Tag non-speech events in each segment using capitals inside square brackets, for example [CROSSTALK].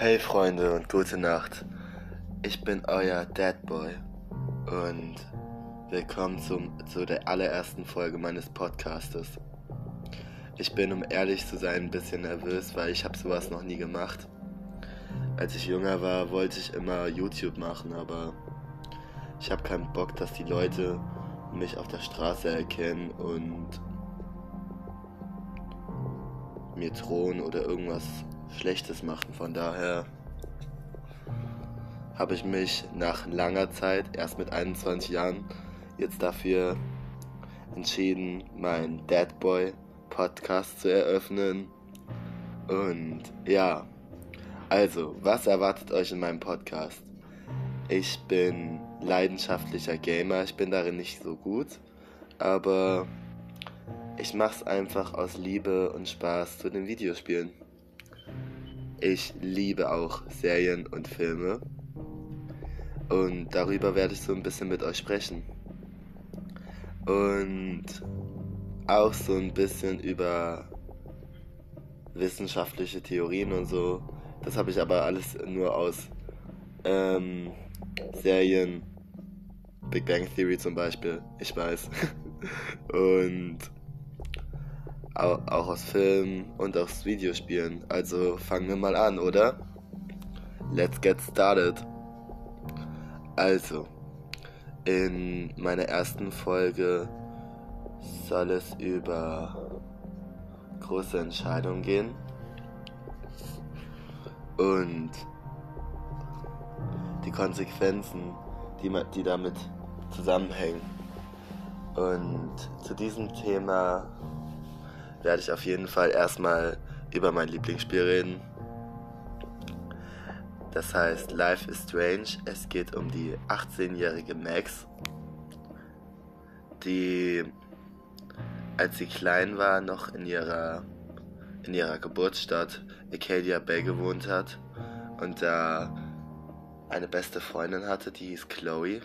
Hey Freunde und gute Nacht. Ich bin euer Dadboy und willkommen zum, zu der allerersten Folge meines Podcastes. Ich bin, um ehrlich zu sein, ein bisschen nervös, weil ich habe sowas noch nie gemacht. Als ich jünger war, wollte ich immer YouTube machen, aber ich habe keinen Bock, dass die Leute mich auf der Straße erkennen und mir drohen oder irgendwas Schlechtes machen. Von daher habe ich mich nach langer Zeit, erst mit 21 Jahren, jetzt dafür entschieden, meinen Dad Boy Podcast zu eröffnen. Und ja, also, was erwartet euch in meinem Podcast? Ich bin leidenschaftlicher Gamer, ich bin darin nicht so gut, aber ich mach's einfach aus Liebe und Spaß zu den Videospielen. Ich liebe auch Serien und Filme und darüber werde ich so ein bisschen mit euch sprechen. Und auch so ein bisschen über wissenschaftliche Theorien und so. Das habe ich aber alles nur aus ähm, Serien, Big Bang Theory zum Beispiel, ich weiß. [LAUGHS] und auch, aus Filmen und aus Videospielen. Also fangen wir mal an, oder? Let's get started. Also, in meiner ersten Folge soll es über große Entscheidungen gehen und die Konsequenzen, die, die damit zusammenhängen. Und zu diesem Thema werde ich auf jeden Fall erstmal über mein Lieblingsspiel reden. Das heißt Life is Strange. Es geht um die 18-jährige Max, die als sie klein war noch in ihrer in ihrer Geburtsstadt Acadia Bay gewohnt hat und da eine beste Freundin hatte, die hieß Chloe.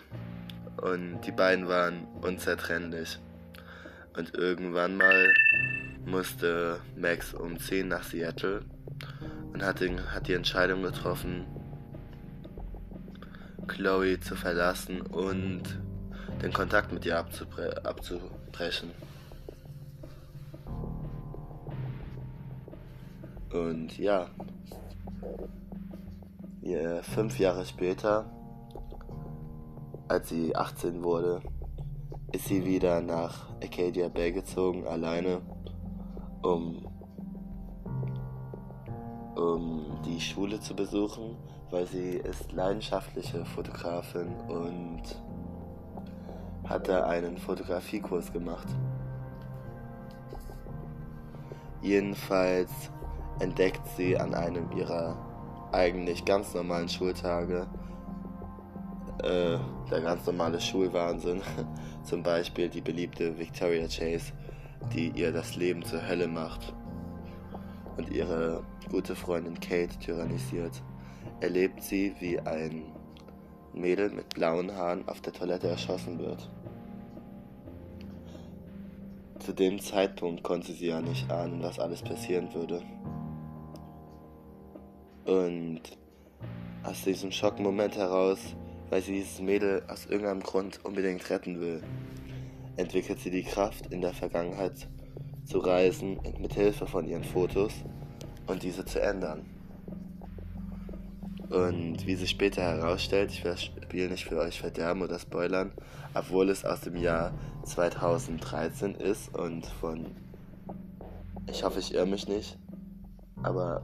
Und die beiden waren unzertrennlich. Und irgendwann mal musste Max umziehen nach Seattle und hat, den, hat die Entscheidung getroffen, Chloe zu verlassen und den Kontakt mit ihr abzubre abzubrechen. Und ja, fünf Jahre später, als sie 18 wurde, ist sie wieder nach Acadia Bay gezogen, alleine, um, um die Schule zu besuchen, weil sie ist leidenschaftliche Fotografin und hatte einen Fotografiekurs gemacht. Jedenfalls entdeckt sie an einem ihrer eigentlich ganz normalen Schultage äh, der ganz normale Schulwahnsinn, [LAUGHS] zum Beispiel die beliebte Victoria Chase, die ihr das Leben zur Hölle macht und ihre gute Freundin Kate tyrannisiert, erlebt sie, wie ein Mädel mit blauen Haaren auf der Toilette erschossen wird. Zu dem Zeitpunkt konnte sie ja nicht ahnen, was alles passieren würde. Und aus diesem Schockmoment heraus, weil sie dieses Mädel aus irgendeinem Grund unbedingt retten will, entwickelt sie die Kraft, in der Vergangenheit zu reisen mit Hilfe von ihren Fotos und diese zu ändern. Und wie sich später herausstellt, ich werde das Spiel nicht für euch verderben oder spoilern, obwohl es aus dem Jahr 2013 ist und von, ich hoffe, ich irre mich nicht, aber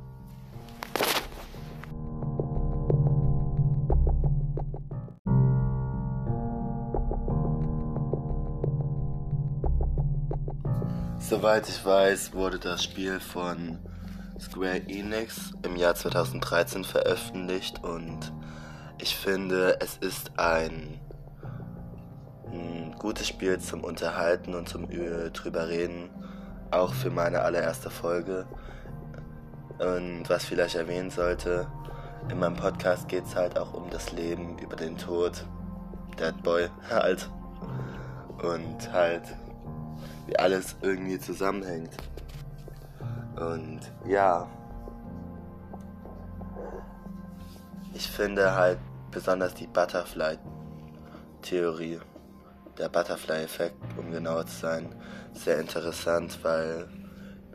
Soweit ich weiß, wurde das Spiel von Square Enix im Jahr 2013 veröffentlicht und ich finde, es ist ein, ein gutes Spiel zum Unterhalten und zum drüber reden, auch für meine allererste Folge. Und was vielleicht erwähnen sollte, in meinem Podcast geht es halt auch um das Leben, über den Tod, Dead Boy [LAUGHS] halt. Und halt wie alles irgendwie zusammenhängt. Und ja, ich finde halt besonders die Butterfly-Theorie, der Butterfly-Effekt, um genau zu sein, sehr interessant, weil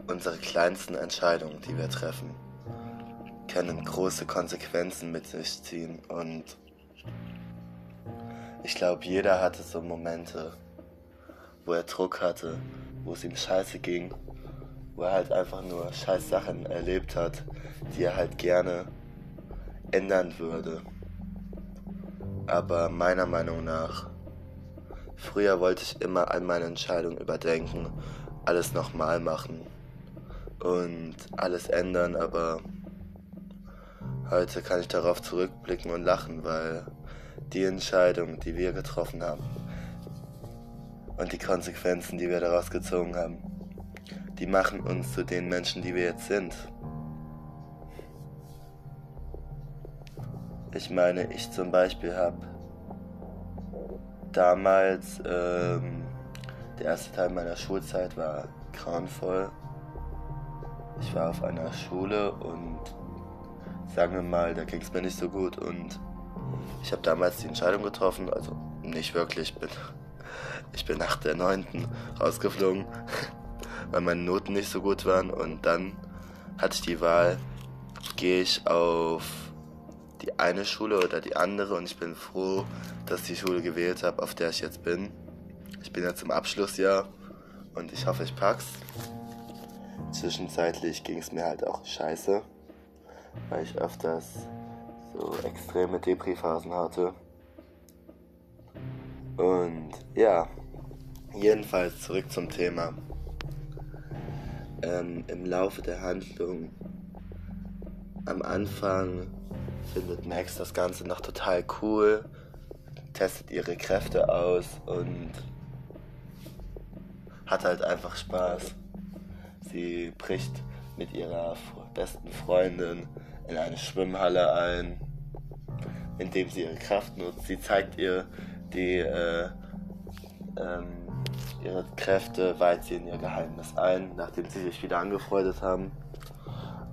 unsere kleinsten Entscheidungen, die wir treffen, können große Konsequenzen mit sich ziehen und ich glaube, jeder hatte so Momente, wo er Druck hatte, wo es ihm scheiße ging, wo er halt einfach nur scheiß Sachen erlebt hat, die er halt gerne ändern würde. Aber meiner Meinung nach, früher wollte ich immer all meine Entscheidungen überdenken, alles nochmal machen und alles ändern, aber heute kann ich darauf zurückblicken und lachen, weil die Entscheidung, die wir getroffen haben und die Konsequenzen, die wir daraus gezogen haben, die machen uns zu den Menschen, die wir jetzt sind. Ich meine, ich zum Beispiel habe damals, ähm, der erste Teil meiner Schulzeit war grauenvoll. Ich war auf einer Schule und sagen wir mal, da ging es mir nicht so gut und ich habe damals die Entscheidung getroffen, also nicht wirklich, ich bin, ich bin nach der 9. rausgeflogen, [LAUGHS] weil meine Noten nicht so gut waren und dann hatte ich die Wahl, gehe ich auf die eine Schule oder die andere und ich bin froh, dass ich die Schule gewählt habe, auf der ich jetzt bin. Ich bin jetzt im Abschlussjahr und ich hoffe, ich pack's. Zwischenzeitlich ging es mir halt auch scheiße, weil ich öfters so extreme Depri-Phasen hatte. Und ja, jedenfalls zurück zum Thema. Ähm, Im Laufe der Handlung am Anfang findet Max das Ganze noch total cool, testet ihre Kräfte aus und hat halt einfach Spaß. Sie bricht mit ihrer besten Freundin in eine Schwimmhalle ein, indem sie ihre Kraft nutzt. Sie zeigt ihr die äh, ähm, ihre Kräfte, weiht sie in ihr Geheimnis ein, nachdem sie sich wieder angefreundet haben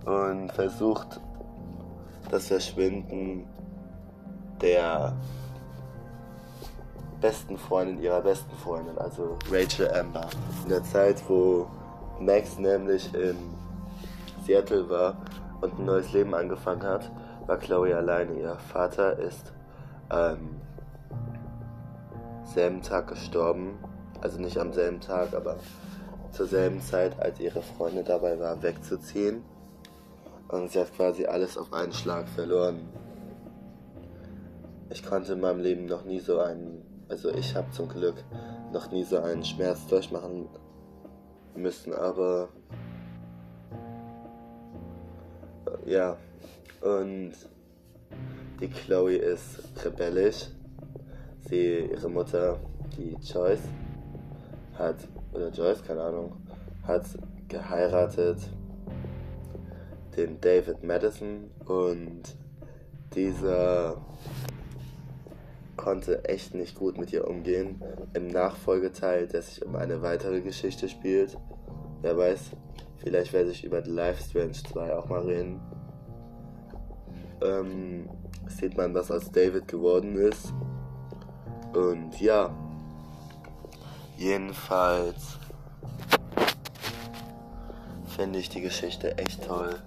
und versucht das Verschwinden der besten Freundin ihrer besten Freundin, also Rachel Amber. In der Zeit, wo Max nämlich in Seattle war und ein neues Leben angefangen hat, war Chloe alleine. Ihr Vater ist am selben Tag gestorben, also nicht am selben Tag, aber zur selben Zeit, als ihre Freundin dabei war, wegzuziehen. Und sie hat quasi alles auf einen Schlag verloren. Ich konnte in meinem Leben noch nie so einen, also ich habe zum Glück noch nie so einen Schmerz durchmachen müssen, aber ja, und die Chloe ist rebellisch. Sie, ihre Mutter, die Joyce, hat, oder Joyce, keine Ahnung, hat geheiratet den David Madison und dieser konnte echt nicht gut mit ihr umgehen. Im Nachfolgeteil, der sich um eine weitere Geschichte spielt, wer weiß, vielleicht werde ich über Life Strange 2 auch mal reden. Ähm, sieht man, was aus David geworden ist. Und ja, jedenfalls finde ich die Geschichte echt toll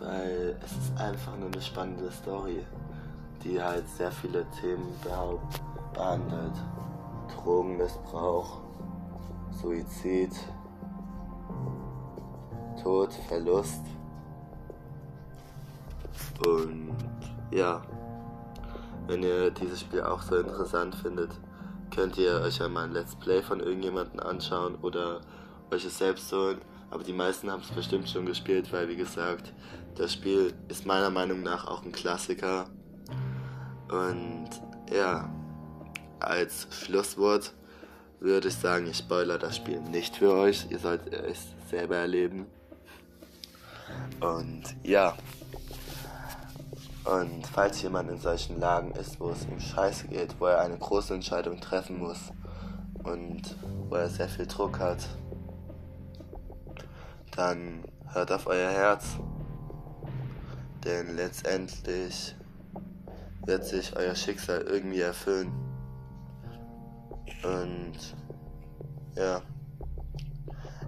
weil es ist einfach nur eine spannende Story, die halt sehr viele Themen behandelt. Drogenmissbrauch, Suizid, Tod, Verlust. Und ja, wenn ihr dieses Spiel auch so interessant findet, könnt ihr euch einmal ein Let's Play von irgendjemandem anschauen oder euch es selbst holen. Aber die meisten haben es bestimmt schon gespielt, weil wie gesagt, das Spiel ist meiner Meinung nach auch ein Klassiker. Und ja, als Schlusswort würde ich sagen, ich spoiler das Spiel nicht für euch. Ihr sollt es selber erleben. Und ja. Und falls jemand in solchen Lagen ist, wo es ihm scheiße geht, wo er eine große Entscheidung treffen muss und wo er sehr viel Druck hat, dann hört auf euer Herz. Denn letztendlich wird sich euer Schicksal irgendwie erfüllen. Und ja,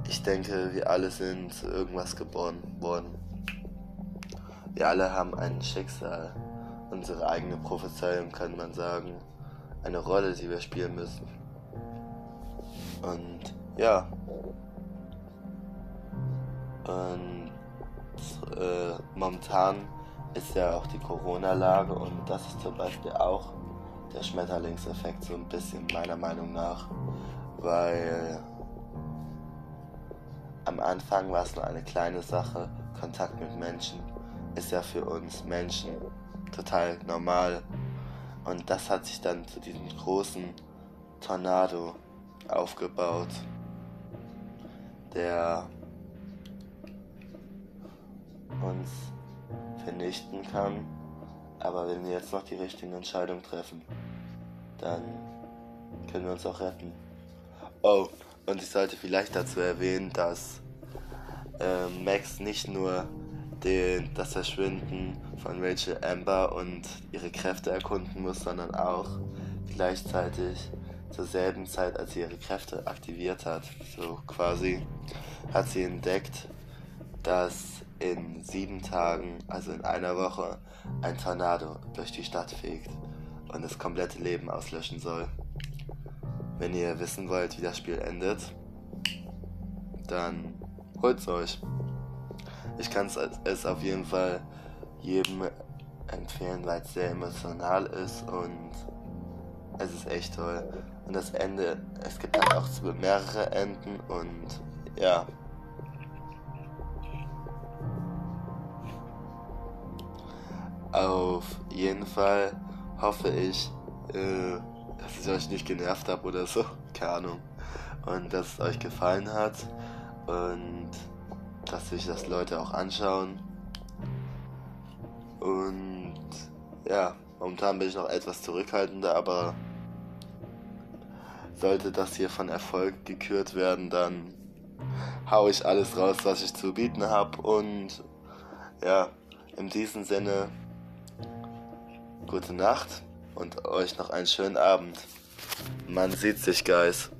ich denke, wir alle sind irgendwas geboren worden. Wir alle haben ein Schicksal, unsere eigene Prophezeiung kann man sagen, eine Rolle, die wir spielen müssen. Und ja. Und äh, momentan ist ja auch die Corona-Lage und das ist zum Beispiel auch der Schmetterlingseffekt so ein bisschen meiner Meinung nach, weil am Anfang war es nur eine kleine Sache, Kontakt mit Menschen ist ja für uns Menschen total normal und das hat sich dann zu diesem großen Tornado aufgebaut, der uns vernichten kann. Aber wenn wir jetzt noch die richtigen Entscheidungen treffen, dann können wir uns auch retten. Oh, und ich sollte vielleicht dazu erwähnen, dass äh, Max nicht nur den, das Verschwinden von Rachel Amber und ihre Kräfte erkunden muss, sondern auch gleichzeitig zur selben Zeit, als sie ihre Kräfte aktiviert hat, so quasi, hat sie entdeckt, dass in sieben Tagen, also in einer Woche, ein Tornado durch die Stadt fegt und das komplette Leben auslöschen soll. Wenn ihr wissen wollt, wie das Spiel endet, dann holt's euch. Ich kann es auf jeden Fall jedem empfehlen, weil es sehr emotional ist und es ist echt toll. Und das Ende, es gibt halt auch mehrere Enden und ja. Auf jeden Fall hoffe ich, äh, dass ich euch nicht genervt habe oder so. [LAUGHS] Keine Ahnung. Und dass es euch gefallen hat. Und dass sich das Leute auch anschauen. Und ja, momentan bin ich noch etwas zurückhaltender, aber sollte das hier von Erfolg gekürt werden, dann hau ich alles raus, was ich zu bieten habe. Und ja, in diesem Sinne, gute Nacht und euch noch einen schönen Abend. Man sieht sich, Guys.